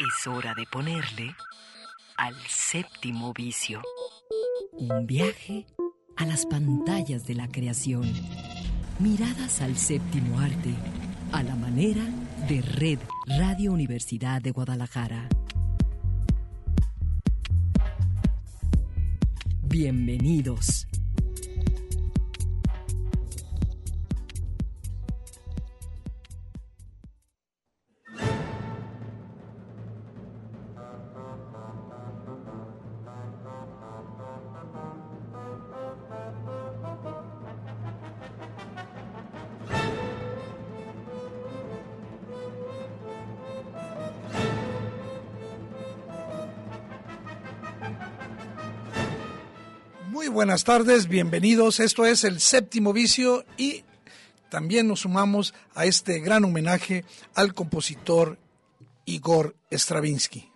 Es hora de ponerle al séptimo vicio. Un viaje a las pantallas de la creación. Miradas al séptimo arte, a la manera de Red Radio Universidad de Guadalajara. Bienvenidos. Buenas tardes, bienvenidos. Esto es el séptimo vicio y también nos sumamos a este gran homenaje al compositor Igor Stravinsky.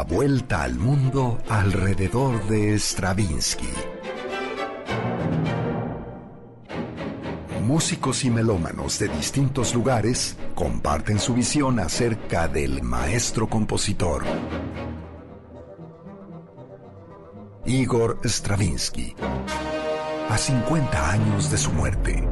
Vuelta al mundo alrededor de Stravinsky. Músicos y melómanos de distintos lugares comparten su visión acerca del maestro compositor. Igor Stravinsky, a 50 años de su muerte.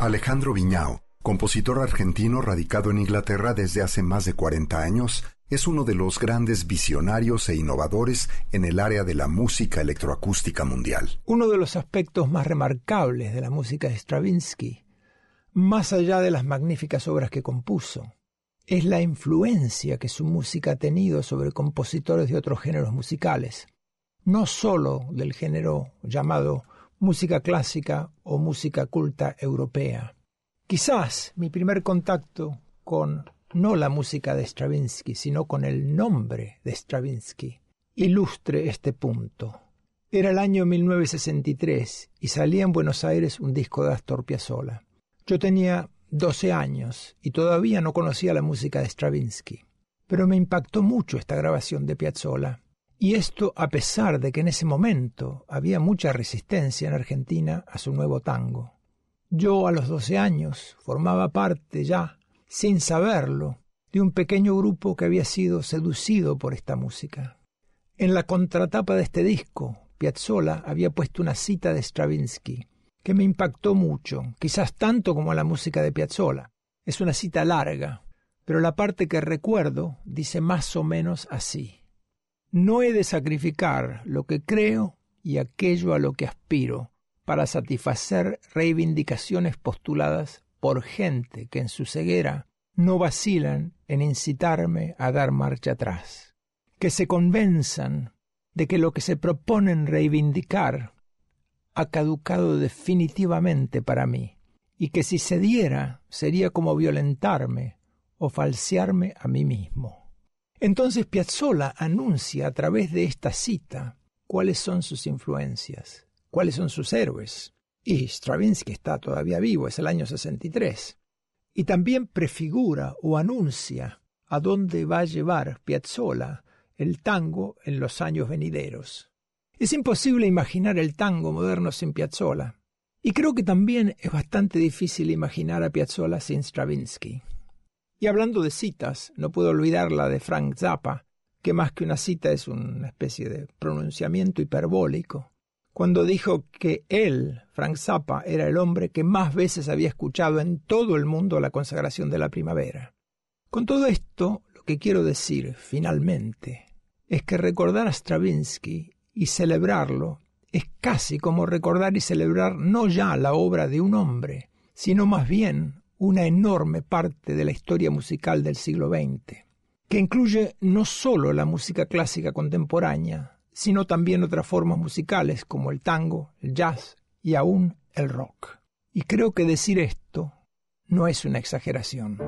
Alejandro Viñao Compositor argentino radicado en Inglaterra desde hace más de 40 años, es uno de los grandes visionarios e innovadores en el área de la música electroacústica mundial. Uno de los aspectos más remarcables de la música de Stravinsky, más allá de las magníficas obras que compuso, es la influencia que su música ha tenido sobre compositores de otros géneros musicales, no sólo del género llamado música clásica o música culta europea. Quizás mi primer contacto con no la música de Stravinsky, sino con el nombre de Stravinsky, ilustre este punto. Era el año 1963 y salía en Buenos Aires un disco de Astor Piazzolla. Yo tenía 12 años y todavía no conocía la música de Stravinsky, pero me impactó mucho esta grabación de Piazzolla. Y esto a pesar de que en ese momento había mucha resistencia en Argentina a su nuevo tango. Yo a los doce años formaba parte ya, sin saberlo, de un pequeño grupo que había sido seducido por esta música. En la contratapa de este disco, Piazzolla había puesto una cita de Stravinsky, que me impactó mucho, quizás tanto como la música de Piazzolla. Es una cita larga, pero la parte que recuerdo dice más o menos así. No he de sacrificar lo que creo y aquello a lo que aspiro, para satisfacer reivindicaciones postuladas por gente que en su ceguera no vacilan en incitarme a dar marcha atrás, que se convenzan de que lo que se proponen reivindicar ha caducado definitivamente para mí, y que si se diera sería como violentarme o falsearme a mí mismo. Entonces Piazzolla anuncia a través de esta cita cuáles son sus influencias cuáles son sus héroes. Y Stravinsky está todavía vivo, es el año 63. Y también prefigura o anuncia a dónde va a llevar Piazzolla el tango en los años venideros. Es imposible imaginar el tango moderno sin Piazzolla. Y creo que también es bastante difícil imaginar a Piazzolla sin Stravinsky. Y hablando de citas, no puedo olvidar la de Frank Zappa, que más que una cita es una especie de pronunciamiento hiperbólico cuando dijo que él, Frank Zappa, era el hombre que más veces había escuchado en todo el mundo la consagración de la primavera. Con todo esto, lo que quiero decir, finalmente, es que recordar a Stravinsky y celebrarlo es casi como recordar y celebrar no ya la obra de un hombre, sino más bien una enorme parte de la historia musical del siglo XX, que incluye no sólo la música clásica contemporánea, sino también otras formas musicales como el tango, el jazz y aún el rock. Y creo que decir esto no es una exageración.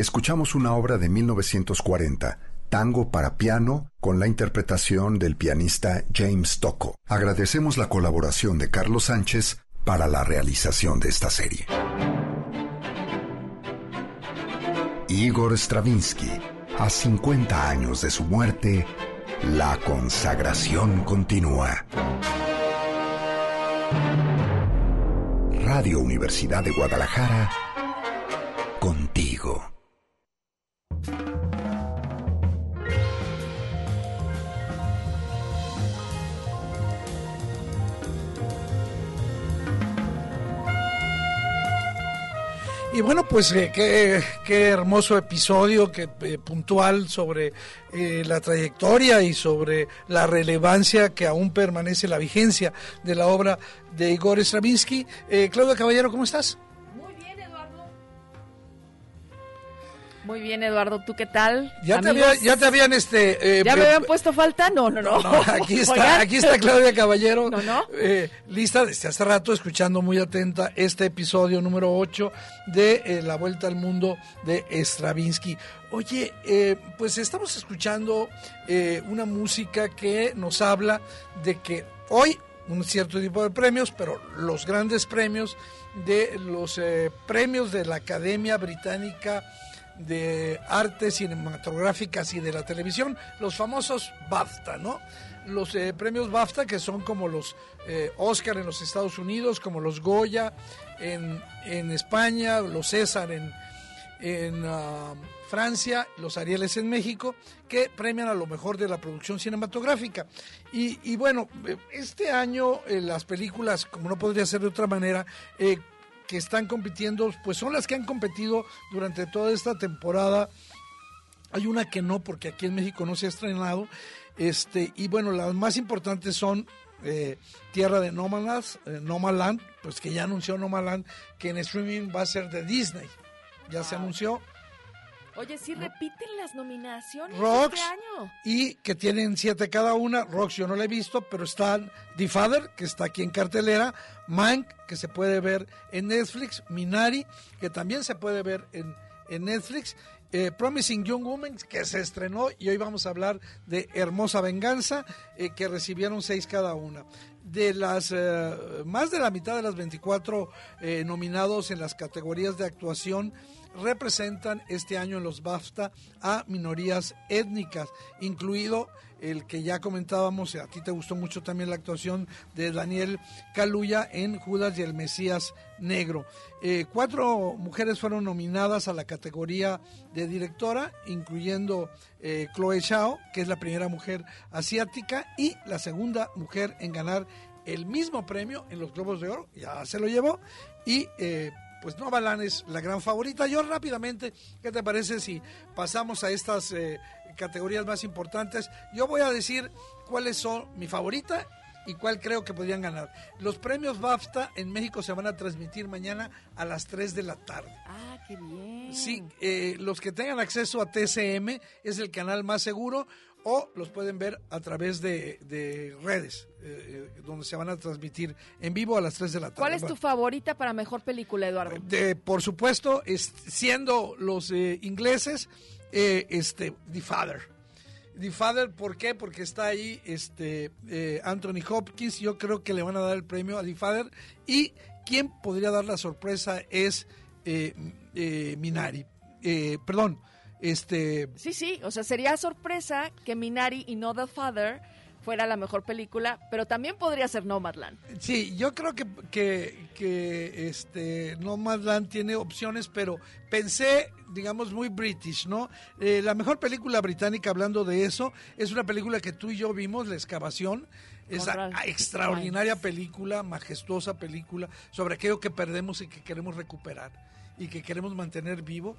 Escuchamos una obra de 1940, Tango para piano, con la interpretación del pianista James Tocco. Agradecemos la colaboración de Carlos Sánchez para la realización de esta serie. Igor Stravinsky, a 50 años de su muerte, la consagración continúa. Radio Universidad de Guadalajara, contigo. Y bueno, pues eh, qué, hermoso episodio, qué eh, puntual sobre eh, la trayectoria y sobre la relevancia que aún permanece la vigencia de la obra de Igor Stravinsky. Claudia Caballero, ¿cómo estás? Muy bien, Eduardo, ¿tú qué tal? Ya, te, ya te, habían este... Eh, ¿Ya me habían puesto falta? No, no, no. aquí está, aquí está Claudia Caballero. No, no. Eh, lista desde hace rato, escuchando muy atenta este episodio número 8 de eh, La Vuelta al Mundo de Stravinsky. Oye, pues estamos escuchando una música que nos habla de que hoy un cierto tipo de premios, pero los grandes premios de los premios de la Academia Británica de artes cinematográficas y de la televisión, los famosos BAFTA, ¿no? Los eh, premios BAFTA que son como los eh, Oscar en los Estados Unidos, como los Goya en, en España, los César en, en ah, Francia, los Arieles en México, que premian a lo mejor de la producción cinematográfica. Y, y bueno, este año eh, las películas, como no podría ser de otra manera, que están compitiendo, pues son las que han competido durante toda esta temporada. Hay una que no, porque aquí en México no se ha estrenado. Este, y bueno, las más importantes son eh, Tierra de Nómadas, eh, Nomadland, pues que ya anunció Nomadland, que en streaming va a ser de Disney. Ya se anunció. Oye, sí repiten las nominaciones Rox este año. y que tienen siete cada una. Rox yo no la he visto, pero están The Father, que está aquí en cartelera, Mank, que se puede ver en Netflix, Minari, que también se puede ver en, en Netflix, eh, Promising Young Woman, que se estrenó y hoy vamos a hablar de Hermosa Venganza, eh, que recibieron seis cada una. De las eh, más de la mitad de las 24 eh, nominados en las categorías de actuación representan este año en los BAFTA a minorías étnicas, incluido el que ya comentábamos, a ti te gustó mucho también la actuación de Daniel Kaluuya en Judas y el Mesías Negro. Eh, cuatro mujeres fueron nominadas a la categoría de directora, incluyendo eh, Chloe Zhao, que es la primera mujer asiática y la segunda mujer en ganar el mismo premio en los Globos de Oro, ya se lo llevó, y eh, pues Nova Land es la gran favorita. Yo rápidamente, ¿qué te parece si pasamos a estas eh, categorías más importantes? Yo voy a decir cuáles son mi favorita y cuál creo que podrían ganar. Los premios BAFTA en México se van a transmitir mañana a las 3 de la tarde. Ah, qué bien. Sí, eh, los que tengan acceso a TCM es el canal más seguro o los pueden ver a través de, de redes, eh, eh, donde se van a transmitir en vivo a las 3 de la tarde. ¿Cuál es tu favorita para mejor película, Eduardo? de, por supuesto, es- siendo los eh, ingleses, eh, este, The Father. The Father, ¿por qué? Porque está ahí este, eh, Anthony Hopkins. Yo creo que le van a dar el premio a The Father. Y quien podría dar la sorpresa es eh, eh, Minari. Eh, perdón, este, Sí, sí, o sea, sería sorpresa que Minari y No the Father fuera la mejor película, pero también podría ser Nomadland. Sí, yo creo que, que, que este Nomadland tiene opciones, pero pensé, digamos, muy british, ¿no? Eh, la mejor película británica, hablando de eso, es una película que tú y yo vimos, La Excavación. Es Con a- Ralph a- extraordinaria película, majestuosa película, sobre aquello que perdemos y que queremos recuperar y que queremos mantener vivo.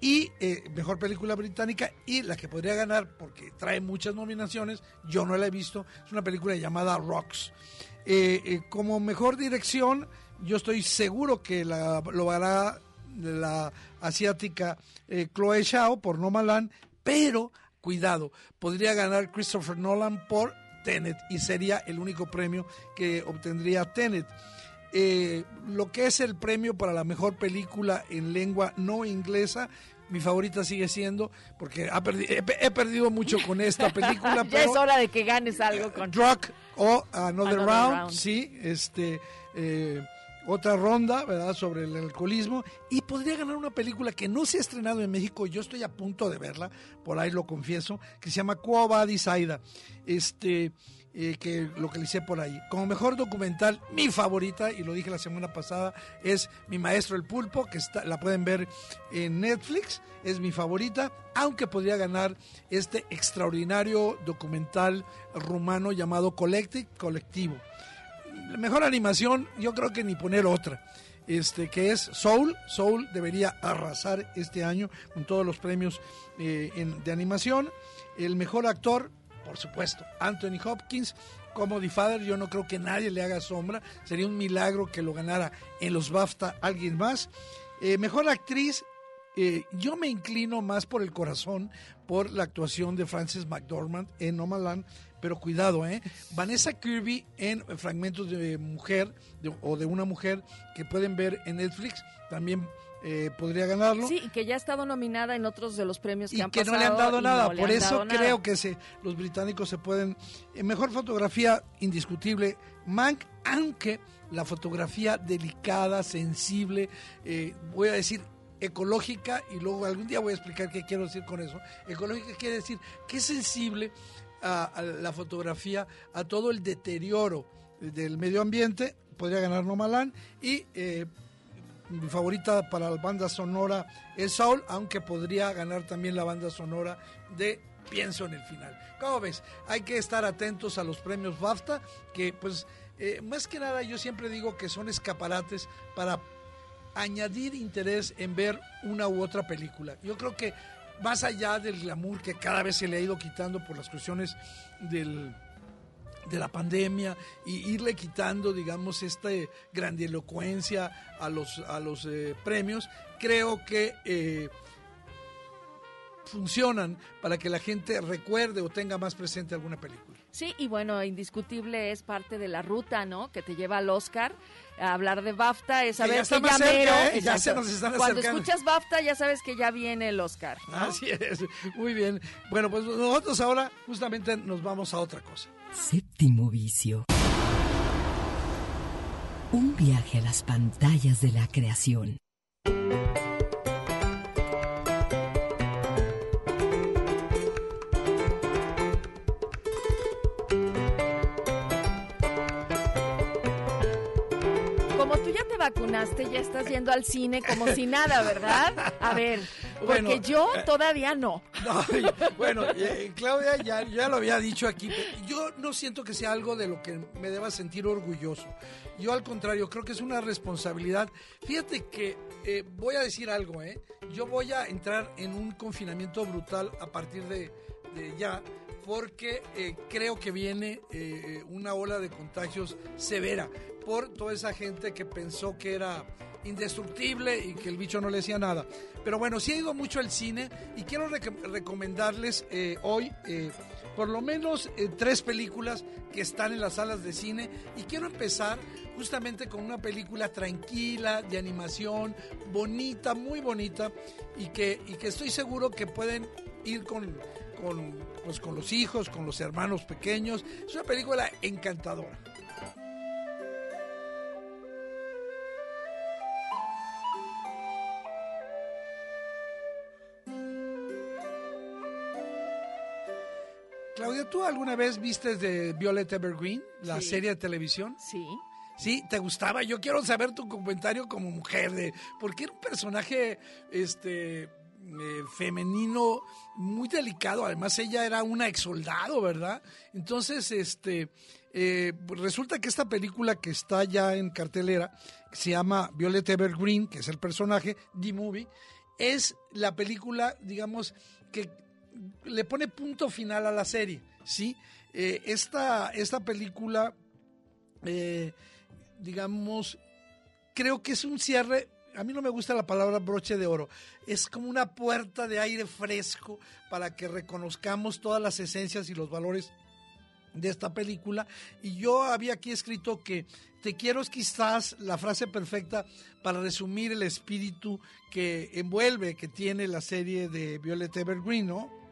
Y eh, mejor película británica y la que podría ganar, porque trae muchas nominaciones, yo no la he visto, es una película llamada Rocks. Eh, eh, como mejor dirección, yo estoy seguro que la, lo hará la asiática eh, Chloe Zhao por Nomadland, pero cuidado, podría ganar Christopher Nolan por Tenet y sería el único premio que obtendría Tenet. Eh, lo que es el premio para la mejor película en lengua no inglesa, mi favorita sigue siendo, porque ha perdi- he, he perdido mucho con esta película, ya pero es hora de que ganes algo con... Drug o Another, Another round, Round. sí, este, eh, otra ronda, ¿verdad? Sobre el alcoholismo. Y podría ganar una película que no se ha estrenado en México, yo estoy a punto de verla, por ahí lo confieso, que se llama Quo Vadis Aida, este, eh, que localicé por ahí. Como mejor documental, mi favorita, y lo dije la semana pasada, es Mi Maestro el Pulpo, que está, la pueden ver en Netflix, es mi favorita, aunque podría ganar este extraordinario documental rumano llamado Collective, Colectivo. Mejor animación, yo creo que ni poner otra. Este, que es Soul. Soul debería arrasar este año con todos los premios eh, de animación. El mejor actor, por supuesto, Anthony Hopkins. Como The Father, yo no creo que nadie le haga sombra. Sería un milagro que lo ganara en los BAFTA alguien más. Eh, mejor actriz, eh, yo me inclino más por el corazón, por la actuación de Frances McDormand en Nomadland, pero cuidado, ¿eh? Vanessa Kirby en Fragmentos de Mujer de- o de una mujer que pueden ver en Netflix, también eh, podría ganarlo. Sí, y que ya ha estado nominada en otros de los premios que y han que pasado. no le han dado nada, no por eso nada. creo que se, los británicos se pueden... eh, mejor fotografía indiscutible, Mank, aunque la fotografía delicada, sensible, eh, voy a decir ecológica y luego algún día voy a explicar qué quiero decir con eso. Ecológica quiere decir que es sensible a, la fotografía, a todo el deterioro del medio ambiente, podría ganar Nomalán y eh, mi favorita para la banda sonora es Soul, aunque podría ganar también la banda sonora de Pienso en el final. ¿Cómo ves? Hay que estar atentos a los premios BAFTA, que pues eh, más que nada yo siempre digo que son escaparates para añadir interés en ver una u otra película. Yo creo que más allá del glamour que cada vez se le ha ido quitando por las cuestiones del de la pandemia y irle quitando, digamos, esta grandilocuencia a los, a los eh, premios, creo que eh, funcionan para que la gente recuerde o tenga más presente alguna película. Sí, y bueno, indiscutible es parte de la ruta, ¿no? Que te lleva al Oscar. Hablar de BAFTA es saber que ya, mero. ¿eh? Ya se nos están Cuando escuchas BAFTA ya sabes que ya viene el Oscar. Así es, muy bien. Bueno, pues nosotros ahora justamente nos vamos a otra cosa. Séptimo vicio. Un viaje a las pantallas de la creación. Vacunaste, ya estás yendo al cine como si nada, ¿verdad? A ver, porque yo eh, todavía no. bueno, eh, Claudia ya, ya lo había dicho aquí, yo no siento que sea algo de lo que me deba sentir orgulloso. Yo al contrario, creo que es una responsabilidad. Fíjate que eh, voy a decir algo, ¿eh? Yo voy a entrar en un confinamiento brutal a partir de, de ya porque creo que viene una ola de contagios severa por toda esa gente que pensó que era indestructible y que el bicho no le decía nada. Pero bueno, sí he ido mucho al cine y quiero recomendarles eh, hoy eh, por lo menos eh, tres películas que están en las salas de cine y quiero empezar justamente con una película tranquila, de animación, bonita, muy bonita y que, y que estoy seguro que pueden ir con, con, pues, con los hijos, con los hermanos pequeños. Es una película encantadora. Claudia, ¿tú alguna vez viste de Violet Evergreen, la serie de televisión? Sí. Sí, ¿te gustaba? Yo quiero saber tu comentario como mujer de porque era un personaje este eh, femenino muy delicado, además ella era una ex soldado, ¿verdad? Entonces, este eh, resulta que esta película que está ya en cartelera, se llama Violet Evergreen, que es el personaje, The Movie, es la película, digamos, que le pone punto final a la serie, ¿sí? Eh, esta, esta, película, digamos, creo que es un cierre a mí no me gusta la palabra broche de oro, es como una puerta de aire fresco para que reconozcamos todas las esencias y los valores de esta película. Y yo había aquí escrito que te quiero es quizás la frase perfecta para resumir el espíritu que envuelve, que tiene la serie de Violet Evergreen, ¿no?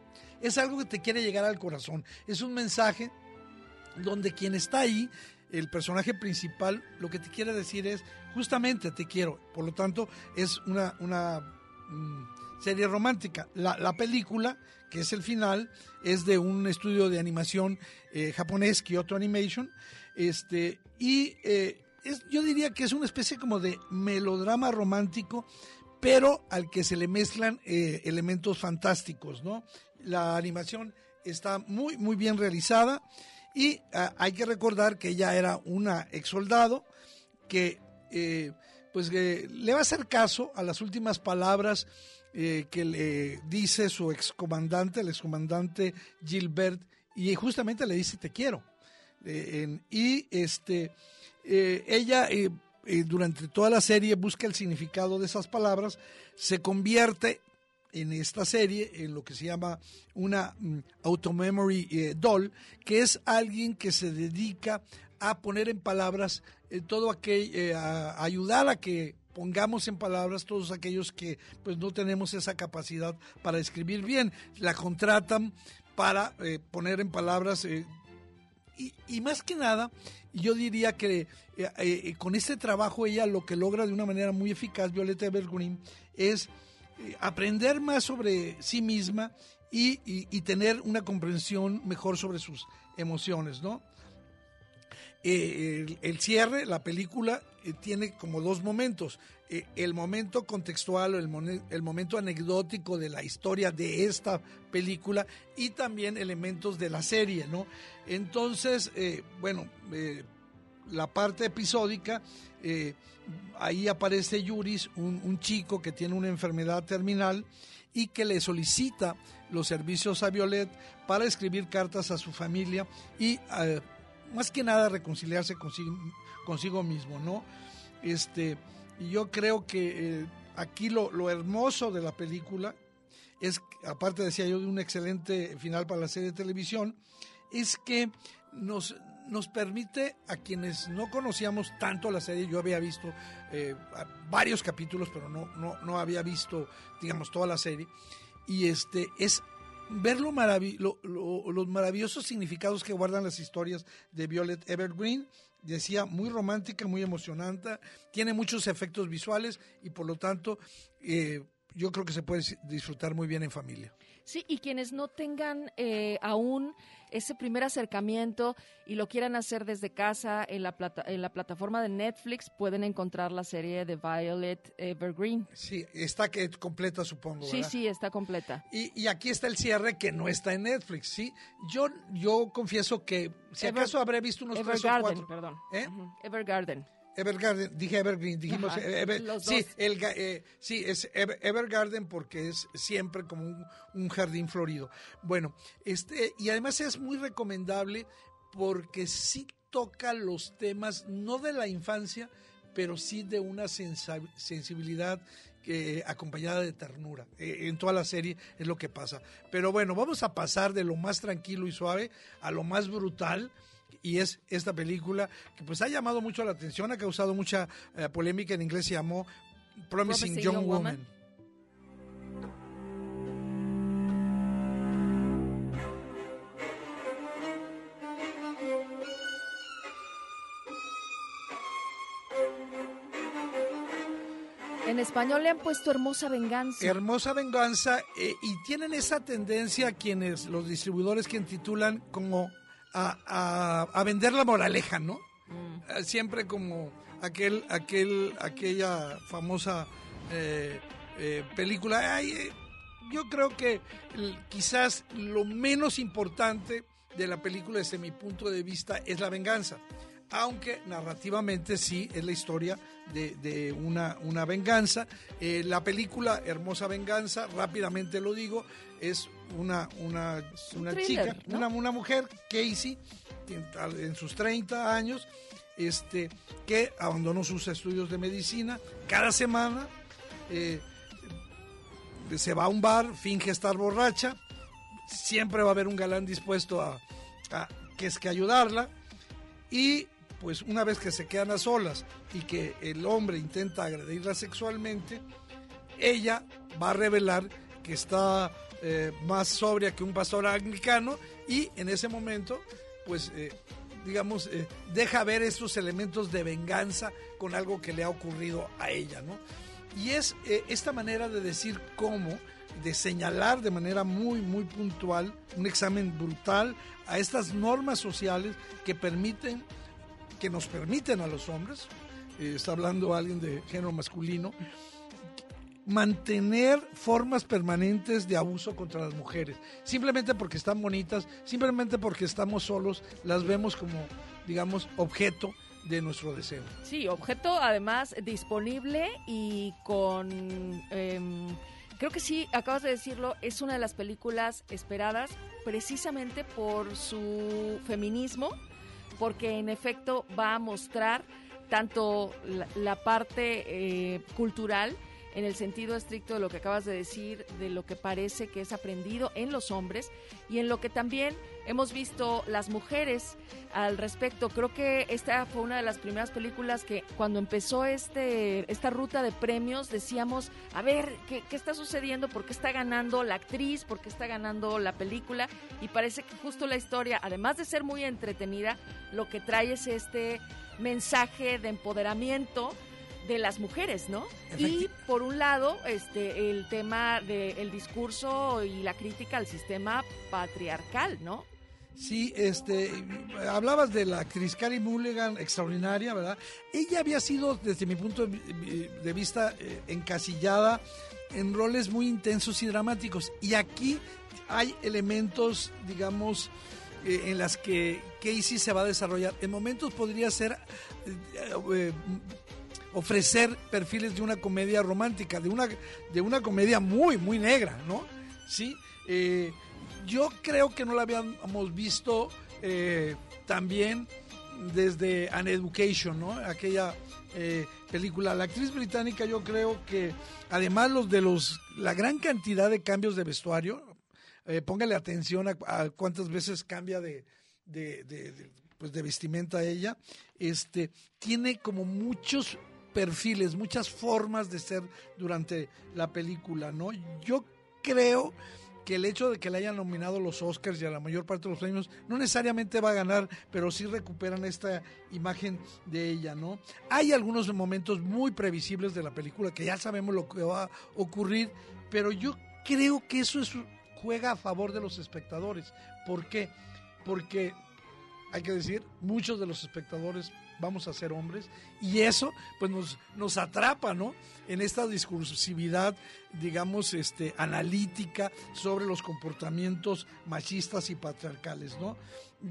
es algo que te quiere llegar al corazón. Es un mensaje donde quien está ahí, el personaje principal, lo que te quiere decir es, justamente te quiero. Por lo tanto, es una, una mm, serie romántica. La, película, que es el final, es de un estudio de animación eh, japonés, Kyoto Animation, este, y eh, es, yo diría que es una especie como de melodrama romántico, pero al que se le mezclan eh, elementos fantásticos, ¿no? La animación está muy, muy bien realizada y ah, hay que recordar que ella era una ex soldado que eh, pues le va a hacer caso a las últimas palabras eh, que le dice su excomandante, el excomandante Gilbert, y justamente le dice te quiero. Eh, y este, ella durante toda la serie busca el significado de esas palabras, se convierte en esta serie en lo que se llama una mm, automemory doll, que es alguien que se dedica a poner en palabras eh, todo aquello, eh, a ayudar a que pongamos en palabras todos aquellos que pues no tenemos esa capacidad para escribir bien. La contratan para poner en palabras y, y, más que nada, yo diría que con este trabajo ella lo que logra de una manera muy eficaz, Violeta Evergreen, es eh, aprender más sobre sí misma y, tener una comprensión mejor sobre sus emociones, ¿no? Eh, el, cierre, la película, eh, tiene como dos momentos. Eh, el momento contextual o el, momento anecdótico de la historia de esta película y también elementos de la serie, ¿no? Entonces, bueno, la parte episódica, ahí aparece Yuris, un, un chico que tiene una enfermedad terminal y que le solicita los servicios a Violet para escribir cartas a su familia y más que nada reconciliarse consigo, consigo mismo, ¿no? Este, y yo creo que eh, aquí lo, lo hermoso de la película es, aparte decía yo, de un excelente final para la serie de televisión, es que nos, nos permite a quienes no conocíamos tanto la serie, yo había visto eh, varios capítulos, pero no, no, no había visto, digamos, toda la serie, y este es ver lo lo- lo- los maravillosos significados que guardan las historias de Violet Evergreen. Decía, muy romántica, muy emocionante, tiene muchos efectos visuales y por lo tanto eh, yo creo que se puede disfrutar muy bien en familia. Sí, y quienes no tengan eh, aún ese primer acercamiento y lo quieran hacer desde casa en la, plata- en la plataforma de Netflix, pueden encontrar la serie de Violet Evergreen. Sí, está que completa, supongo. Sí, ¿verdad? sí, está completa. Y, y aquí está el cierre que no está en Netflix, ¿sí? Yo, yo confieso que si Ever- acaso habré visto unos tres o Evergarden, cuatro. perdón. ¿Eh? Evergarden. Evergarden, dije Evergreen, dijimos Ajá, Ever- los sí, dos. el, ga- eh, sí, es Ever- Evergarden porque es siempre como un, un jardín florido. Bueno, este y además es muy recomendable porque sí toca los temas no de la infancia, pero sí de una sensibilidad eh, acompañada de ternura. Eh, en toda la serie es lo que pasa. Pero bueno, vamos a pasar de lo más tranquilo y suave a lo más brutal y es esta película que pues ha llamado mucho la atención, ha causado mucha eh, polémica, en inglés se llamó Promising, Promising Young, Young Woman. Woman. En español le han puesto Hermosa Venganza. Hermosa venganza eh, y tienen esa tendencia quienes, los distribuidores que titulan como a, a- a vender la moraleja, ¿no? Eh, Siempre como aquel, aquel, aquella famosa eh, eh, película. Ay, eh, yo creo que el- quizás lo menos importante de la película desde mi punto de vista es la venganza. Aunque narrativamente sí es la historia de, de una, una venganza. La película Hermosa Venganza, rápidamente lo digo, es una, una, un una thriller, chica, ¿no? una, una mujer, Casey, en, en sus 30 años, este, que abandonó sus estudios de medicina. Cada semana eh, se va a un bar, finge estar borracha, siempre va a haber un galán dispuesto a, a- que es que ayudarla y pues una vez que se quedan a solas y que el hombre intenta agredirla sexualmente, ella va a revelar que está eh, más sobria que un pastor anglicano y en ese momento pues eh, digamos eh, deja ver estos elementos de venganza con algo que le ha ocurrido a ella, ¿no? Y es esta manera de decir cómo, de señalar de manera muy, muy puntual, un examen brutal a estas normas sociales que permiten, que nos permiten a los hombres, está hablando alguien de género masculino, mantener formas permanentes de abuso contra las mujeres. Simplemente porque están bonitas, simplemente porque estamos solos, las vemos como, digamos, objeto de nuestro deseo. Sí, objeto además disponible y con... em, creo que sí, acabas de decirlo, es una de las películas esperadas precisamente por su feminismo, porque en efecto va a mostrar tanto la, la parte eh, cultural, en el sentido estricto de lo que acabas de decir, de lo que parece que es aprendido en los hombres y en lo que también hemos visto las mujeres al respecto. Creo que esta fue una de las primeras películas que cuando empezó este esta ruta de premios decíamos, a ver, ¿qué, qué está sucediendo? ¿Por qué está ganando la actriz? ¿Por qué está ganando la película? Y parece que justo la historia, además de ser muy entretenida, lo que trae es este mensaje de empoderamiento de las mujeres, ¿no? Y por un lado, este el tema del discurso y la crítica al sistema patriarcal, ¿no? Sí, este, hablabas de la actriz Carrie Mulligan, extraordinaria, ¿verdad? Ella había sido, desde mi punto de vista, eh, encasillada en roles muy intensos y dramáticos. Y aquí hay elementos, digamos, eh, en las que Casey se va a desarrollar. En momentos podría ser eh, ofrecer perfiles de una comedia romántica, de una, de una comedia muy, muy negra, ¿no? Sí. Yo creo que no la habíamos visto eh, también desde An Education, ¿no? Aquella eh, película. La actriz británica yo creo que además los de los la gran cantidad de cambios de vestuario, eh, póngale atención a, cuántas veces cambia de, de, de, pues de vestimenta ella, este, tiene como muchos perfiles, muchas formas de ser durante la película, ¿no? Yo creo que el hecho de que le hayan nominado los Oscars y a la mayor parte de los premios no necesariamente va a ganar, pero sí recuperan esta imagen de ella, ¿no? Hay algunos momentos muy previsibles de la película que ya sabemos lo que va a ocurrir, pero yo creo que eso es, juega a favor de los espectadores. ¿Por qué? Porque hay que decir, muchos de los espectadores vamos a ser hombres y eso pues nos, nos atrapa, ¿no? En esta discursividad, digamos, este, analítica sobre los comportamientos machistas y patriarcales, ¿no?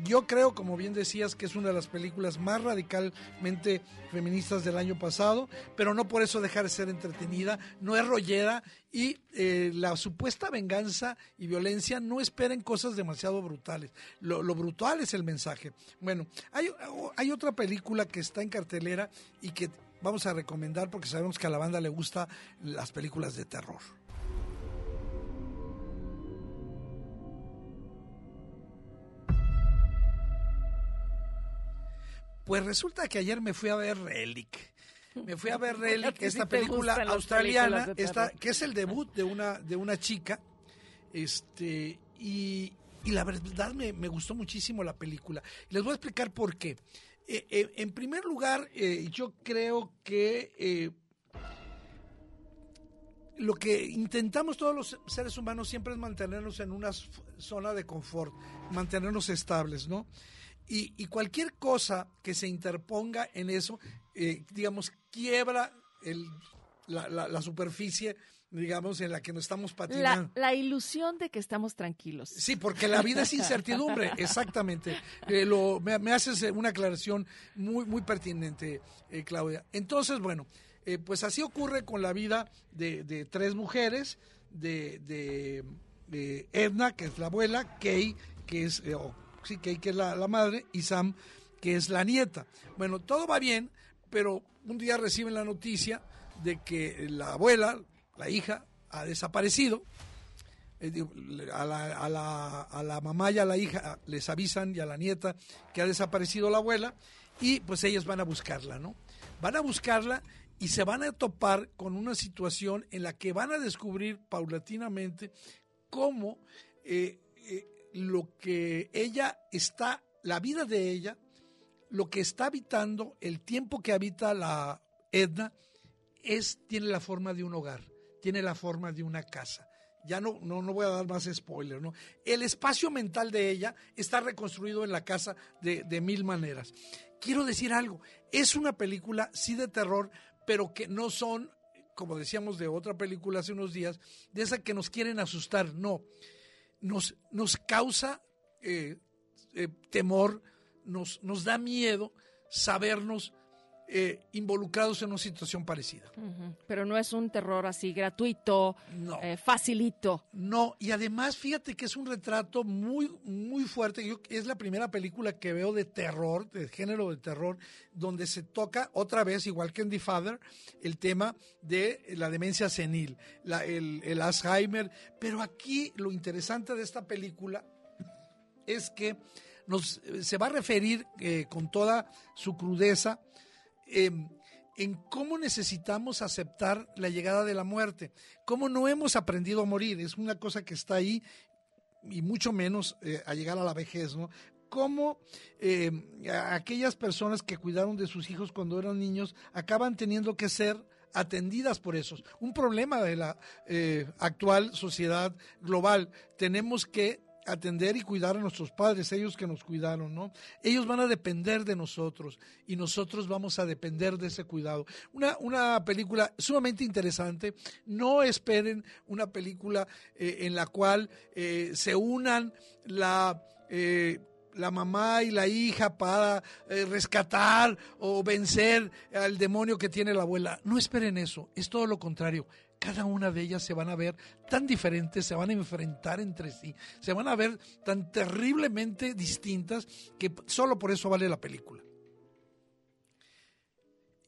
Yo creo, como bien decías, que es una de las películas más radicalmente feministas del año pasado, pero no por eso dejar de ser entretenida, no es rollera y eh, la supuesta venganza y violencia no esperen cosas demasiado brutales. Lo, brutal es el mensaje. Bueno, hay, hay otra película que está en cartelera y que vamos a recomendar porque sabemos que a la banda le gustan las películas de terror. Pues resulta que ayer me fui a ver Relic. Me fui a ver Relic, esta película australiana, esta, que es el debut de una, de una chica. Este, y, la verdad me, me, gustó muchísimo la película. Les voy a explicar por qué. Eh, eh, en primer lugar, eh, yo creo que lo que intentamos todos los seres humanos siempre es mantenernos en una zona de confort, mantenernos estables, ¿no? Y, cualquier cosa que se interponga en eso, digamos, quiebra el, la superficie digamos, en la que nos estamos patinando. La, ilusión de que estamos tranquilos. Sí, porque la vida es incertidumbre, exactamente. Eh, lo, me, haces una aclaración muy, muy pertinente, eh, Claudia. Entonces, bueno, eh, pues así ocurre con la vida de, tres mujeres, de, de, Edna, que es la abuela, Kay, que es, sí, Kay, que es la, la madre, y Sam, que es la nieta. Bueno, todo va bien, pero un día reciben la noticia de que la abuela, la hija ha desaparecido. Eh, a la, a, la, a la, mamá y a la hija les avisan y a la nieta que ha desaparecido la abuela y pues ellas van a buscarla, ¿no? Van a buscarla y se van a topar con una situación en la que van a descubrir paulatinamente cómo eh, eh, lo que ella está, la vida de ella, lo que está habitando, el tiempo que habita la Edna, es, tiene la forma de un hogar tiene la forma de una casa. Ya no, no, no voy a dar más spoiler, ¿no? El espacio mental de ella está reconstruido en la casa de, de mil maneras. Quiero decir algo, es una película, sí de terror, pero que no son, como decíamos de otra película hace unos días, de esa que nos quieren asustar, no. Nos, nos causa eh, eh, temor, nos, nos da miedo sabernos eh, involucrados en una situación parecida. Pero no es un terror así gratuito, eh, facilito. No, y además fíjate que es un retrato muy, muy fuerte. Yo, es la primera película que veo de terror, de género de terror, donde se toca otra vez, igual que en The Father, el tema de la demencia senil, el, Alzheimer. Pero aquí lo interesante de esta película es que nos, se va a referir eh, con toda su crudeza Em, en cómo necesitamos aceptar la llegada de la muerte, cómo no hemos aprendido a morir, es una cosa que está ahí y mucho menos eh, a llegar a la vejez, ¿no? Cómo em, aquellas personas que cuidaron de sus hijos cuando eran niños acaban teniendo que ser atendidas por esos. Un problema de la eh, actual sociedad global. Tenemos que atender y cuidar a nuestros padres, ellos que nos cuidaron, ¿no? Ellos van a depender de nosotros y nosotros vamos a depender de ese cuidado. Una, una película sumamente interesante. No esperen una película eh, en la cual eh, se unan la... Eh, la mamá y la hija para rescatar o vencer al demonio que tiene la abuela. No esperen eso, es todo lo contrario cada una de ellas se van a ver tan diferentes, se van a enfrentar entre sí, se van a ver tan terriblemente distintas que solo por eso vale la película.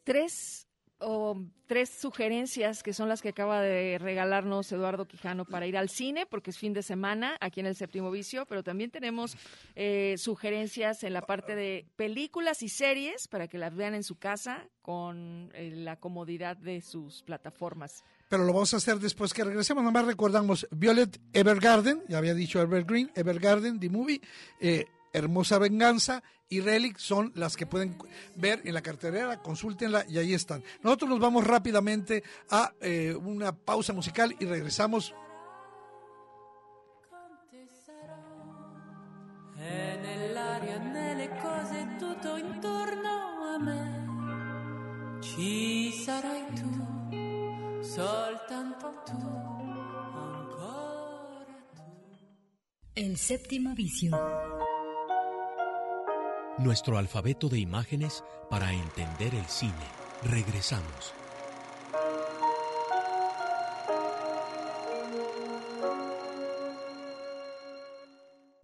Tres o tres sugerencias que son las que acaba de regalarnos Eduardo Quijano para ir al cine, porque es fin de semana aquí en el séptimo vicio, pero también tenemos eh, sugerencias en la parte de películas y series para que las vean en su casa con eh, la comodidad de sus plataformas pero lo vamos a hacer después que regresemos. Nomás recordamos Violet Evergarden, ya había dicho Evergreen, Evergarden, The Movie, eh, Hermosa Venganza y Relic son las que pueden ver en la cartelera, consúltenla y ahí están. Nosotros nos vamos rápidamente a eh, una pausa musical y regresamos. Ci sarai soltanto tú, ancora tú. El séptimo vicio. Nuestro alfabeto de imágenes para entender el cine. Regresamos.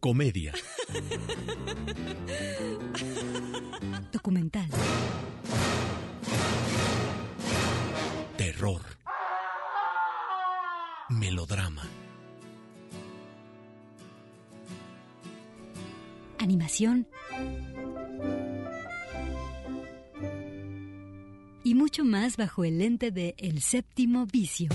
Comedia. Documental. Terror melodrama. Animación. Mucho más bajo el lente de El séptimo vicio.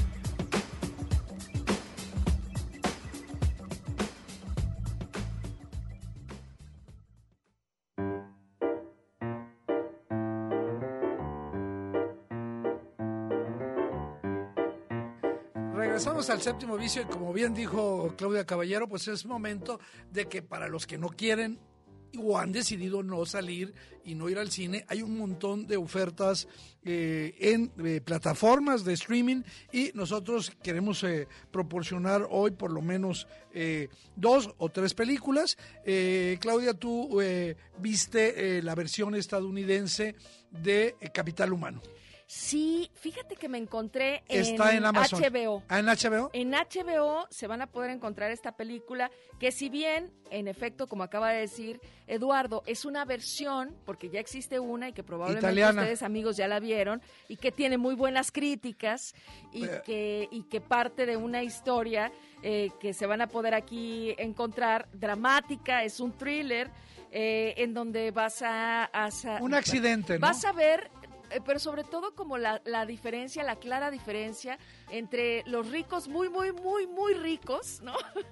Regresamos al séptimo vicio y como bien dijo Claudia Caballero, pues es momento de que para los que no quieren o han decidido no salir y no ir al cine, hay un montón de ofertas eh, en eh, plataformas de streaming y nosotros queremos eh, proporcionar hoy por lo menos dos o tres películas. Claudia, tú viste la versión estadounidense de Capital Humano. Sí, fíjate que me encontré en, HBO. ¿Ah, en HBO? En HBO se van a poder encontrar esta película que si bien, en efecto, como acaba de decir Eduardo, es una versión, porque ya existe una y que probablemente ustedes amigos ya la vieron, y que tiene muy buenas críticas y, eh. que, y que parte de una historia eh, que se van a poder aquí encontrar dramática, es un thriller. Eh, en donde vas a, un accidente, ¿no? Vas a ver pero sobre todo como la, la, diferencia, la clara diferencia entre los ricos muy, muy, muy, muy ricos, ¿no?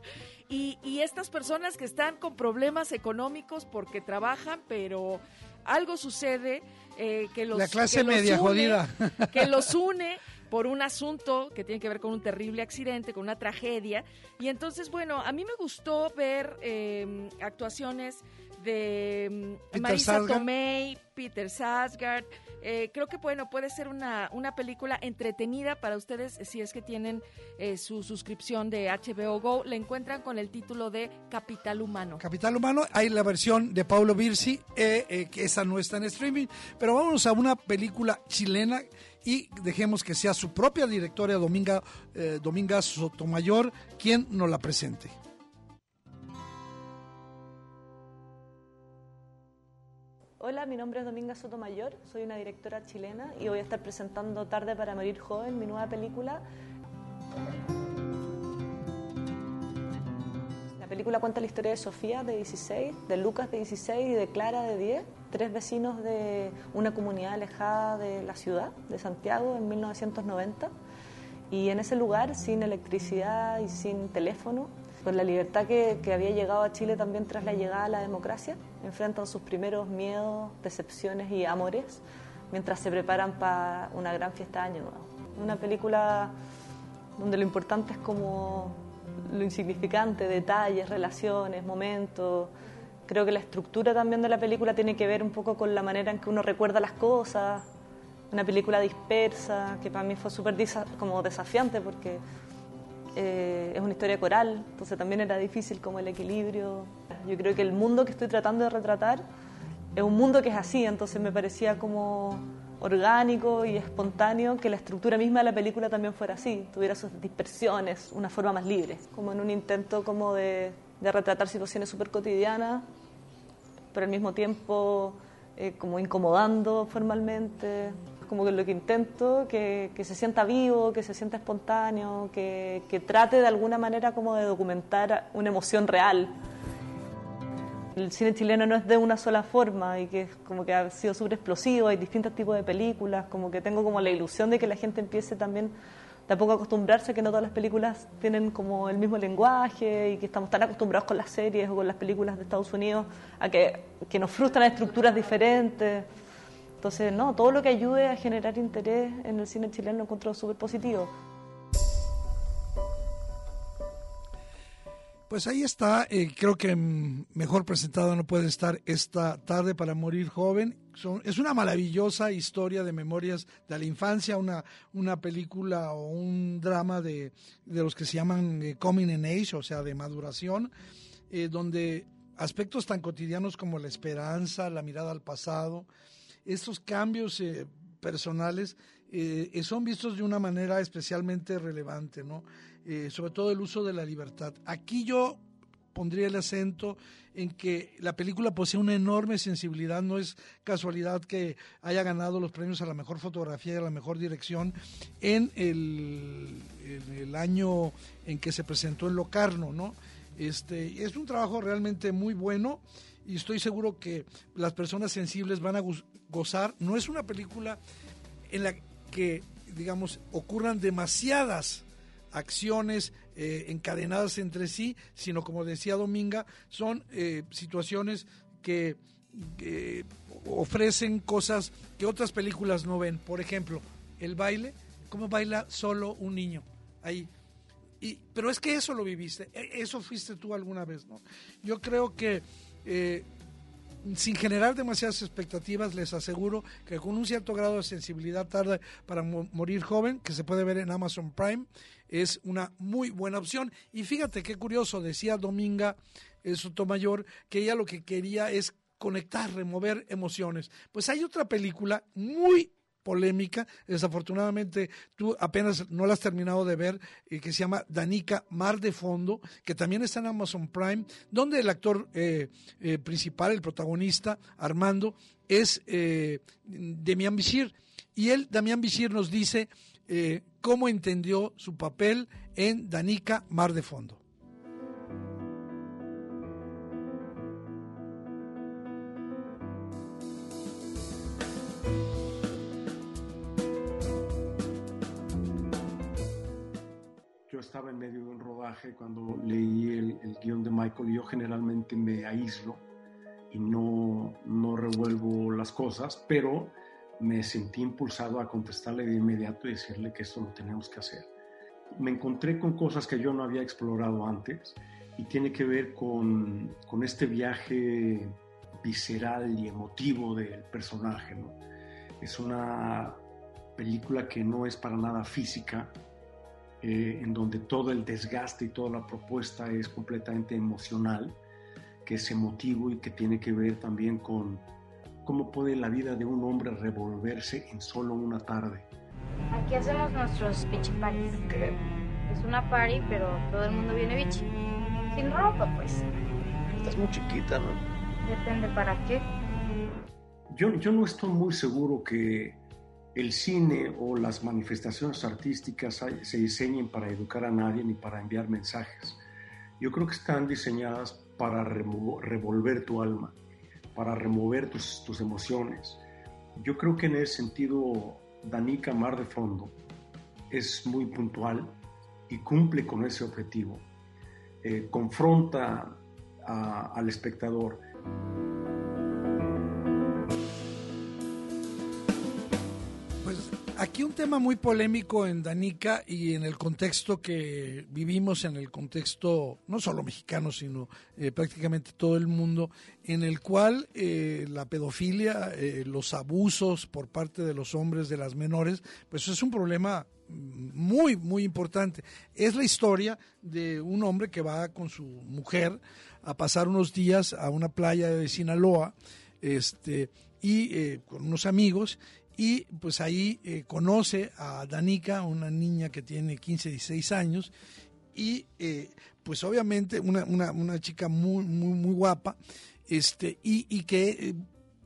Y, y estas personas que están con problemas económicos porque trabajan, pero algo sucede eh, que los... La clase media jodida. Que los une por un asunto que tiene que ver con un terrible accidente, con una tragedia. Y entonces, bueno, a mí me gustó ver eh, actuaciones de mm, Marisa Tomei, Peter Sarsgaard. Eh, creo que bueno, puede ser una, una película entretenida para ustedes si es que tienen eh, su suscripción de HBO Go. La encuentran con el título de Capital Humano. Capital Humano, hay la versión de Paulo Virsi, eh, que esa no está en streaming, pero vamos a una película chilena y dejemos que sea su propia directora Dominga, Dominga Sotomayor quien nos la presente. Hola, mi nombre es Dominga Sotomayor, soy una directora chilena y voy a estar presentando Tarde para Morir Joven, mi nueva película. La película cuenta la historia de Sofía, de 16, de Lucas, de 16 y de Clara, de 10, tres vecinos de una comunidad alejada de la ciudad, de Santiago, en 1990. Y en ese lugar, sin electricidad y sin teléfono, con la libertad que, que, había llegado a Chile también tras la llegada a la democracia, enfrentan sus primeros miedos, decepciones y amores mientras se preparan para una gran fiesta de Año Nuevo. Una película donde lo importante es como lo insignificante, detalles, relaciones, momentos. Creo que la estructura también de la película tiene que ver un poco con la manera en que uno recuerda las cosas. Una película dispersa, que para mí fue súper como desafiante porque eh, es una historia coral, entonces también era difícil como el equilibrio. Yo creo que el mundo que estoy tratando de retratar es un mundo que es así, entonces me parecía como orgánico y espontáneo que la estructura misma de la película también fuera así, tuviera sus dispersiones, una forma más libre, como en un intento como de, retratar situaciones súper cotidianas, pero al mismo tiempo eh, como incomodando formalmente, como que lo que intento, que, que se sienta vivo, que se sienta espontáneo, que, que trate de alguna manera como de documentar una emoción real el cine chileno no es de una sola forma y que es como que ha sido súper explosivo, hay distintos tipos de películas, como que tengo como la ilusión de que la gente empiece también de a poco a acostumbrarse a que no todas las películas tienen como el mismo lenguaje y que estamos tan acostumbrados con las series o con las películas de Estados Unidos a que, que nos frustran estructuras diferentes. Entonces, no, todo lo que ayude a generar interés en el cine chileno lo encuentro súper positivo. Pues ahí está, eh, creo que mejor presentado no puede estar esta tarde para morir joven. es una maravillosa historia de memorias de la infancia, una, una película o un drama de, los que se llaman eh, coming in age, o sea, de maduración, eh, donde aspectos tan cotidianos como la esperanza, la mirada al pasado, estos cambios personales son vistos de una manera especialmente relevante, ¿no? Eh, sobre todo el uso de la libertad. Aquí yo pondría el acento en que la película posee una enorme sensibilidad, no es casualidad que haya ganado los premios a la mejor fotografía y a la mejor dirección en el, el año en que se presentó en Locarno, ¿no? Este, es un trabajo realmente muy bueno y estoy seguro que las personas sensibles van a gozar. No es una película en la que, digamos, ocurran demasiadas acciones eh, encadenadas entre sí, sino como decía Dominga, son eh, situaciones que, ofrecen cosas que otras películas no ven. Por ejemplo, el baile, cómo baila solo un niño ahí. Y, pero es que eso lo viviste, e, eso fuiste tú alguna vez, ¿no? Yo creo que eh, sin generar demasiadas expectativas, les aseguro que con un cierto grado de sensibilidad tarde para morir joven, que se puede ver en Amazon Prime, es una muy buena opción. Y fíjate qué curioso, decía Dominga eh, Sotomayor, que ella lo que quería es conectar, remover emociones. Pues hay otra película muy polémica, desafortunadamente tú apenas no la has terminado de ver, eh, que se llama Danica Mar de Fondo, que también está en Amazon Prime, donde el actor eh, principal, el protagonista, Armando, es Demian Bichir. Y él, Damián Bichir, nos dice eh, cómo entendió su papel en Danica Mar de Fondo. Estaba en medio de un rodaje cuando leí el, el guion de Michael yo generalmente me aíslo y no, no revuelvo las cosas, pero me sentí impulsado a contestarle de inmediato y decirle que esto lo tenemos que hacer. Me encontré con cosas que yo no había explorado antes y tiene que ver con, con este viaje visceral y emotivo del personaje. ¿no? Es una película que no es para nada física, eh, en donde todo el desgaste y toda la propuesta es completamente emocional, que es emotivo y que tiene que ver también con ¿Cómo puede la vida de un hombre revolverse en solo una tarde? Aquí hacemos nuestros bichi parties. ¿Qué? Es una party, pero todo el mundo viene bichi. Sin ropa, pues. Estás muy chiquita, ¿no? Depende para qué. Yo, yo no estoy muy seguro que el cine o las manifestaciones artísticas se diseñen para educar a nadie ni para enviar mensajes. Yo creo que están diseñadas para revolver tu alma para remover tus, emociones. Yo creo que en ese sentido, Danica Mar de Fondo es muy puntual y cumple con ese objetivo. Eh, confronta al espectador. Aquí un tema muy polémico en Danica y en el contexto que vivimos, en el contexto no solo mexicano, sino eh, prácticamente todo el mundo, en el cual eh, la pedofilia, eh, los abusos por parte de los hombres de las menores, pues es un problema muy, muy importante. Es la historia de un hombre que va con su mujer a pasar unos días a una playa de Sinaloa, este, y con unos amigos, y pues ahí eh, conoce a Danica, una niña que tiene 15, 16 años, y eh, pues obviamente una, una, chica muy, muy, muy guapa, este, y, y que eh,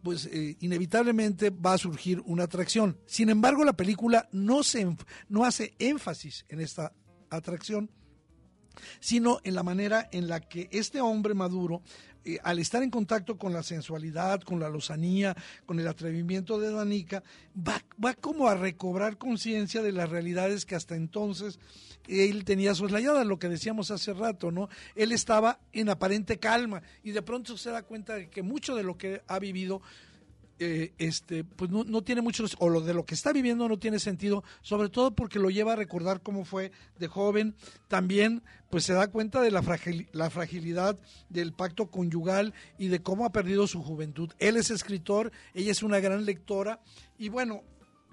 pues inevitablemente va a surgir una atracción. Sin embargo, la película no, se, no hace énfasis en esta atracción, sino en la manera en la que este hombre maduro al estar en contacto con la sensualidad, con la lozanía, con el atrevimiento de Danica, va, va como a recobrar conciencia de las realidades que hasta entonces él tenía soslayadas, lo que decíamos hace rato, ¿no? Él estaba en aparente calma y de pronto se da cuenta de que mucho de lo que ha vivido eh, este, pues no, no, tiene mucho, o lo de lo que está viviendo no tiene sentido, sobre todo porque lo lleva a recordar cómo fue de joven. También, pues se da cuenta de la, la fragilidad del pacto conyugal y de cómo ha perdido su juventud. Él es escritor, ella es una gran lectora, y bueno,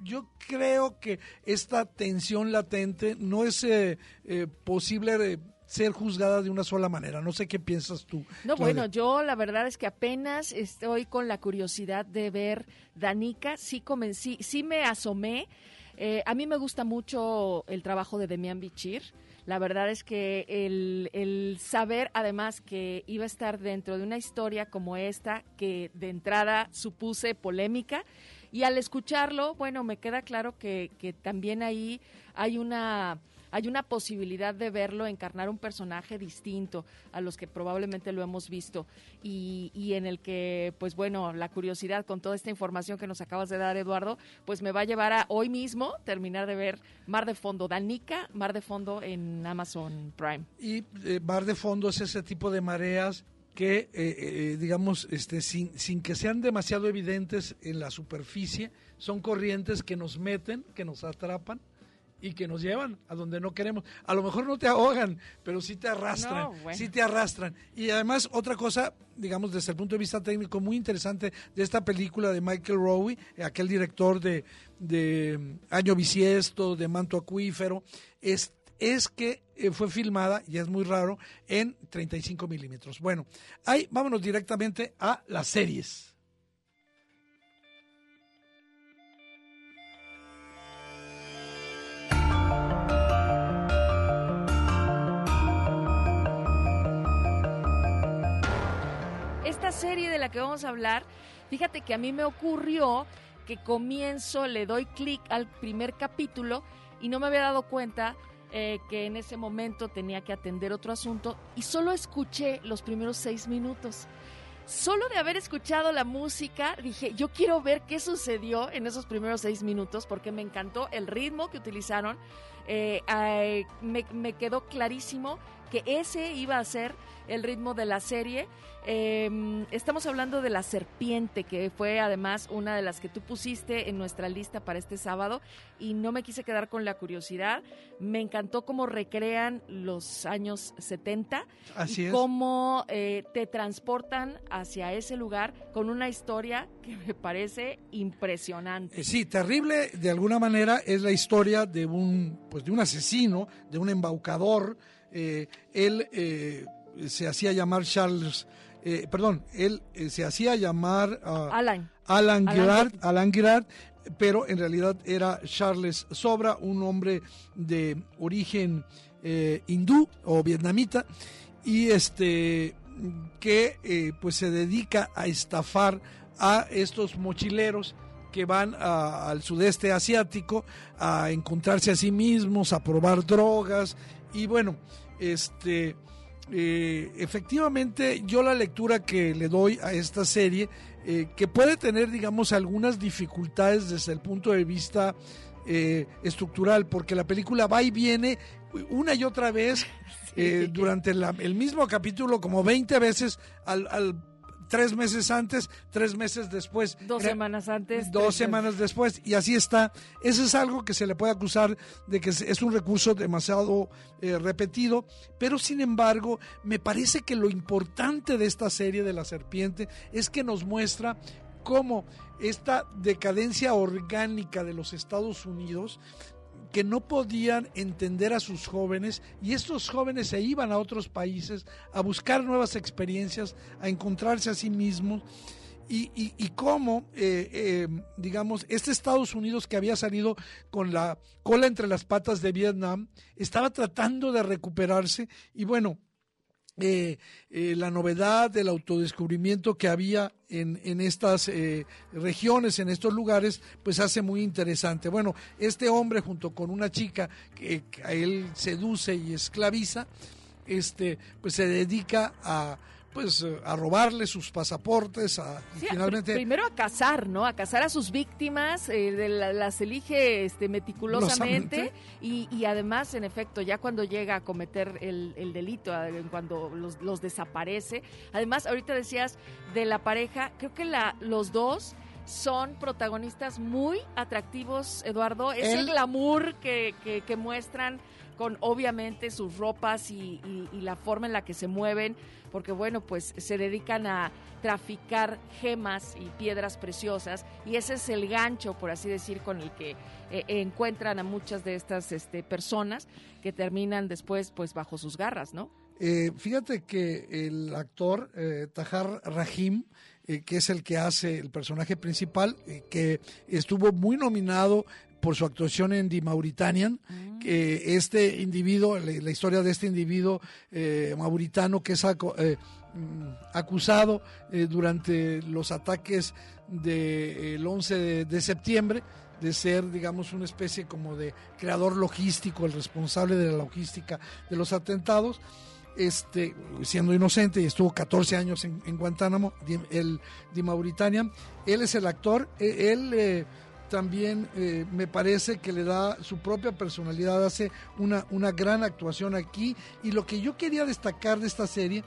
yo creo que esta tensión latente no es eh, eh, posible ser juzgada de una sola manera. No sé qué piensas tú. No, bueno, yo la verdad es que apenas estoy con la curiosidad de ver Danica. Sí, comencí, sí me asomé. Eh, a mí me gusta mucho el trabajo de Demian Bichir. La verdad es que el, el, saber además que iba a estar dentro de una historia como esta, que de entrada supuse polémica, y al escucharlo, bueno, me queda claro que, que también ahí hay una hay una posibilidad de verlo encarnar un personaje distinto a los que probablemente lo hemos visto y, en el que, pues bueno, la curiosidad con toda esta información que nos acabas de dar, Eduardo, pues me va a llevar a hoy mismo terminar de ver Mar de Fondo, Danica, Mar de Fondo en Amazon Prime. Y eh, Mar de Fondo es ese tipo de mareas que, eh, eh, digamos, este, sin, sin que sean demasiado evidentes en la superficie, son corrientes que nos meten, que nos atrapan y que nos llevan a donde no queremos. A lo mejor no te ahogan, pero sí te arrastran, sí te arrastran. Y además otra cosa, digamos desde el punto de vista técnico muy interesante de esta película de Michael Rowe, aquel director de, de mm, Año Bisiesto, de Manto Acuífero, es, es que eh, fue filmada, y es muy raro, en 35 milímetros. Bueno, ahí vámonos directamente a las series. Serie de la que vamos a hablar, fíjate que a mí me ocurrió que comienzo, le doy clic al primer capítulo y no me había dado cuenta eh, que en ese momento tenía que atender otro asunto y solo escuché los primeros seis minutos. Solo de haber escuchado la música, dije, yo quiero ver qué sucedió en esos primeros seis minutos porque me encantó el ritmo que utilizaron. Eh, me quedó clarísimo que ese iba a ser el ritmo de la serie. Em, estamos hablando de La Serpiente, que fue además una de las que tú pusiste en nuestra lista para este sábado y no me quise quedar con la curiosidad. Me encantó cómo recrean los años 70 Así y cómo eh, te transportan hacia ese lugar con una historia que me parece impresionante. Sí, terrible de alguna manera es la historia de un, pues de un asesino, de un embaucador. Eh, él se hacía llamar Charles, eh, perdón, él eh, se hacía llamar uh, Alan. Alan Girard, Alan Girard, pero en realidad era Charles Sobra, un hombre de origen eh, hindú o vietnamita y este que pues se dedica a estafar a estos mochileros que van al sudeste asiático a encontrarse a sí mismos, a probar drogas y bueno, este eh, efectivamente yo la lectura que le doy a esta serie, eh, que puede tener, digamos, algunas dificultades desde el punto de vista eh, estructural, porque la película va y viene una y otra vez durante el mismo capítulo, como 20 veces al, tres meses antes, tres meses después. Dos semanas antes. Dos semanas después, y así está. Eso es algo que se le puede acusar de que es un recurso demasiado eh, repetido, pero sin embargo, me parece que lo importante de esta serie de La Serpiente es que nos muestra cómo esta decadencia orgánica de los Estados Unidos que no podían entender a sus jóvenes y estos jóvenes se iban a otros países a buscar nuevas experiencias, a encontrarse a sí mismos. Y, cómo, eh, eh, digamos, este Estados Unidos que había salido con la cola entre las patas de Vietnam, estaba tratando de recuperarse y bueno, eh, eh, la novedad del autodescubrimiento que había en, en estas eh, regiones, en estos lugares, pues hace muy interesante. Bueno, este hombre junto con una chica que, que a él seduce y esclaviza, este, pues se dedica a pues eh, a robarle sus pasaportes, a, finalmente... Primero a cazar, ¿no? A cazar a sus víctimas, eh, las elige este, meticulosamente y, y, además, en efecto, ya cuando llega a cometer el, delito, cuando los, los, desaparece, además, ahorita decías de la pareja, creo que la, los dos son protagonistas muy atractivos, Eduardo. Es el, glamour que, que, que muestran con obviamente sus ropas y, la forma en la que se mueven, porque bueno, pues se dedican a traficar gemas y piedras preciosas y ese es el gancho, por así decir, con el que eh, encuentran a muchas de estas este, personas que terminan después pues bajo sus garras, ¿no? Eh, fíjate que el actor eh, Tahar Rahim, que es el que hace el personaje principal, que estuvo muy nominado por su actuación en The Mauritanian, ah. que este individuo, la, historia de este individuo eh, mauritano que es eh, mm, acusado eh, durante los ataques del 11 de, septiembre de ser, digamos, una especie como de creador logístico, el responsable de la logística de los atentados, este, siendo inocente y estuvo 14 años en, Guantánamo, el de Mauritania. Él es el actor, e, él también eh, me parece que le da su propia personalidad, hace una, una gran actuación aquí. Y lo que yo quería destacar de esta serie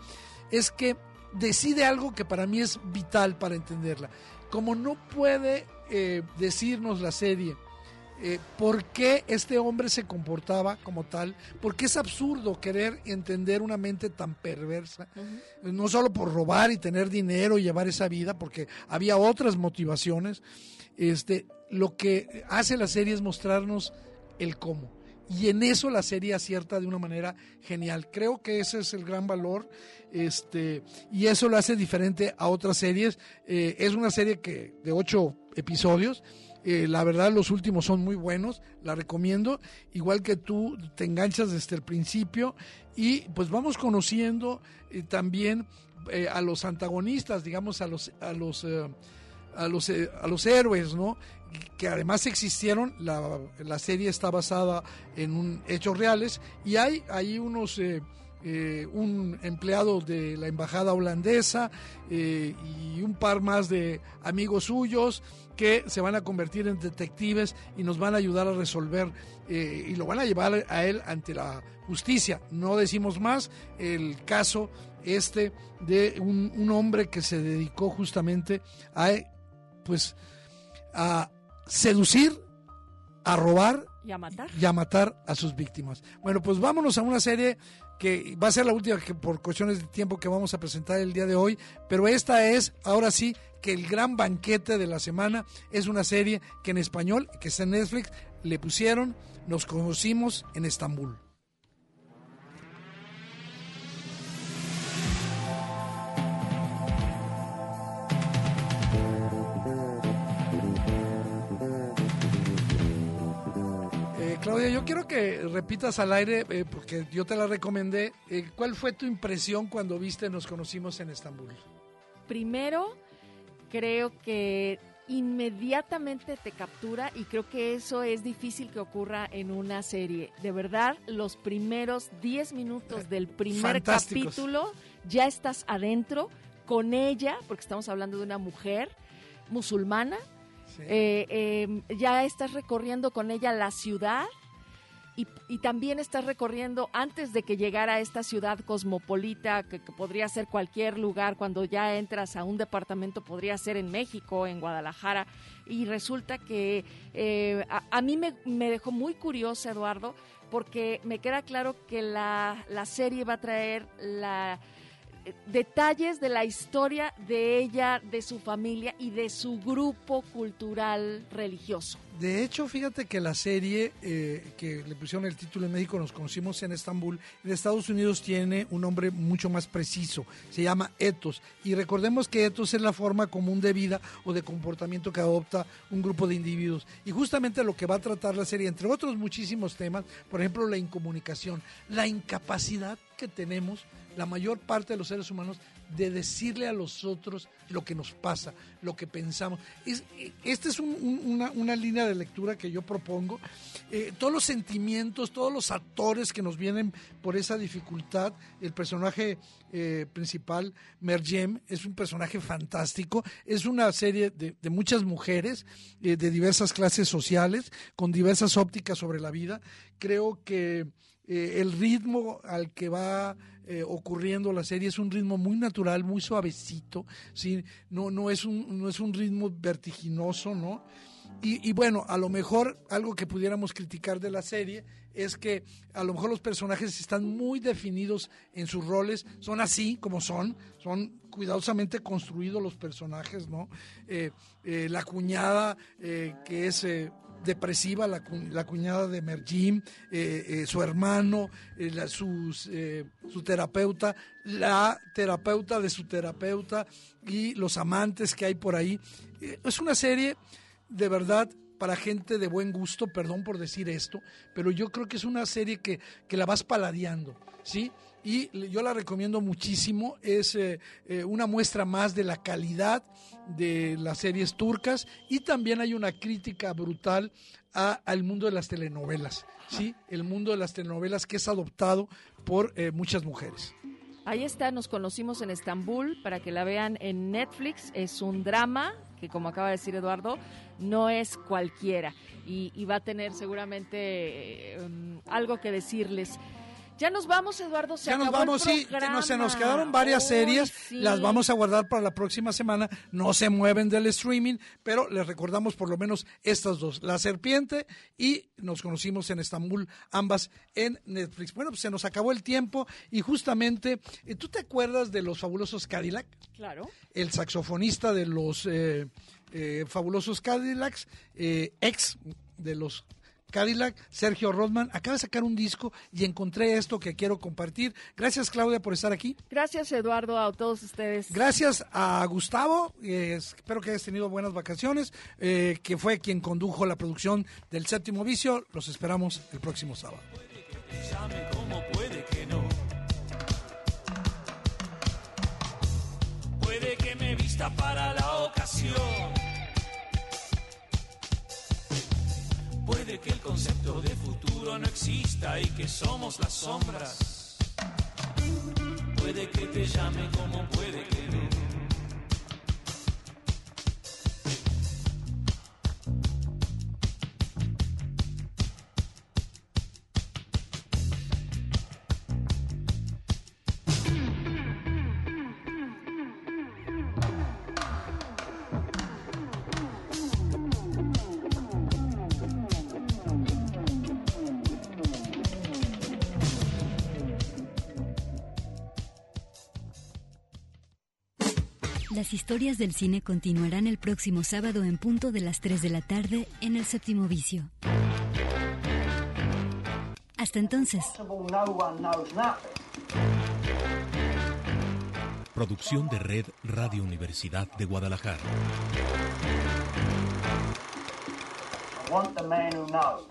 es que decide algo que para mí es vital para entenderla. Como no puede eh, decirnos la serie eh, por qué este hombre se comportaba como tal, porque es absurdo querer entender una mente tan perversa, no solo por robar y tener dinero y llevar esa vida, porque había otras motivaciones. Este, lo que hace la serie es mostrarnos el cómo. Y en eso la serie acierta de una manera genial. Creo que ese es el gran valor. Este, y eso lo hace diferente a otras series. Eh, es una serie que de ocho episodios. Eh, la verdad, los últimos son muy buenos. La recomiendo. Igual que tú, te enganchas desde el principio. Y pues vamos conociendo eh, también a los antagonistas, digamos, a los, a los a los, eh, a los héroes, ¿no? Que además existieron, la, la serie está basada en un, hechos reales y hay, hay unos... Eh, eh, un empleado de la embajada holandesa y un par más de amigos suyos que se van a convertir en detectives y nos van a ayudar a resolver y lo van a llevar a él ante la justicia. No decimos más, el caso este de un, un hombre que se dedicó justamente a pues a seducir, a robar y a matar y a, matar a sus víctimas. Bueno, pues vámonos a una serie que va a ser la última que por cuestiones de tiempo que vamos a presentar el día de hoy, pero esta es ahora sí que el gran banquete de la semana es una serie que en español, que es en Netflix, le pusieron Nos conocimos en Estambul. Claudia, yo quiero que repitas al aire, eh, porque yo te la recomendé. Eh, ¿Cuál fue tu impresión cuando viste Nos conocimos en Estambul? Primero, creo que inmediatamente te captura y creo que eso es difícil que ocurra en una serie. De verdad, los primeros 10 minutos del primer capítulo ya estás adentro con ella, porque estamos hablando de una mujer musulmana eh, em, ya estás recorriendo con ella la ciudad y, también estás recorriendo antes de que llegara a esta ciudad cosmopolita, que, podría ser cualquier lugar, cuando ya entras a un departamento, podría ser en México, en Guadalajara, y resulta que eh, a, mí me, me, dejó muy curiosa, Eduardo, porque me queda claro que la, la serie va a traer la detalles de la historia de ella, de su familia y de su grupo cultural religioso. De hecho, fíjate que la serie eh, que le pusieron el título en México, nos conocimos en Estambul, en Estados Unidos tiene un nombre mucho más preciso, se llama ethos. Y recordemos que ethos es la forma común de vida o de comportamiento que adopta un grupo de individuos. Y justamente lo que va a tratar la serie, entre otros muchísimos temas, por ejemplo, la incomunicación, la incapacidad que tenemos la mayor parte de los seres humanos de decirle a los otros lo que nos pasa, lo que pensamos. esta es una, línea de lectura que yo propongo. Eh, todos los sentimientos, todos los actores que nos vienen por esa dificultad, el personaje eh, principal, Merjem, es un personaje fantástico, es una serie de, muchas mujeres eh, de diversas clases sociales, con diversas ópticas sobre la vida. Creo que el ritmo al que va eh, ocurriendo la serie es un ritmo muy natural, muy suavecito, ¿sí? no, no, es un, no es un ritmo vertiginoso, ¿no? Y, bueno, a lo mejor algo que pudiéramos criticar de la serie es que a lo mejor los personajes están muy definidos en sus roles, son así como son, son cuidadosamente construidos los personajes, ¿no? Eh, eh, la cuñada que es depresiva, la, cuñada de Merjim, eh, eh, su hermano, eh, su terapeuta, la terapeuta de su terapeuta y los amantes que hay por ahí. es una serie de verdad para gente de buen gusto, perdón por decir esto, pero yo creo que es una serie que, que la vas paladeando, ¿sí? Y yo la recomiendo muchísimo. Es eh, eh, una muestra más de la calidad de las series turcas y también hay una crítica brutal al mundo de las telenovelas, ¿sí? El mundo de las telenovelas que es adoptado por eh, muchas mujeres. Ahí está, nos conocimos en Estambul para que la vean en Netflix. Es un drama que, como acaba de decir Eduardo, no es cualquiera y, va a tener seguramente em, algo que decirles. Ya nos vamos, Eduardo. Se ya nos vamos, sí. se nos quedaron varias series. Las vamos a guardar para la próxima semana. No se mueven del streaming, pero les recordamos por lo menos estas dos: La Serpiente y Nos conocimos en Estambul, ambas en Netflix. Bueno, pues se nos acabó el tiempo y justamente, eh, ¿tú te acuerdas de los fabulosos Cadillac? Claro. El saxofonista de los eh, eh, fabulosos Cadillacs, ex de los Cadillac, Sergio Rodman, acaba de sacar un disco y encontré esto que quiero compartir. Gracias Claudia por estar aquí. Gracias Eduardo, a todos ustedes. Gracias a Gustavo, eh, espero que hayas tenido buenas vacaciones, eh, que fue quien condujo la producción del séptimo vicio. Los esperamos el próximo sábado. Puede que no. Puede que me vista para la ocasión Puede que el concepto de futuro no exista y que somos las sombras. Puede que te llame como puede que no. Historias del cine continuarán el próximo sábado en punto de las 3 de la tarde en el séptimo vicio. Hasta entonces. Producción de Red Radio Universidad de Guadalajara. I want the man who knows.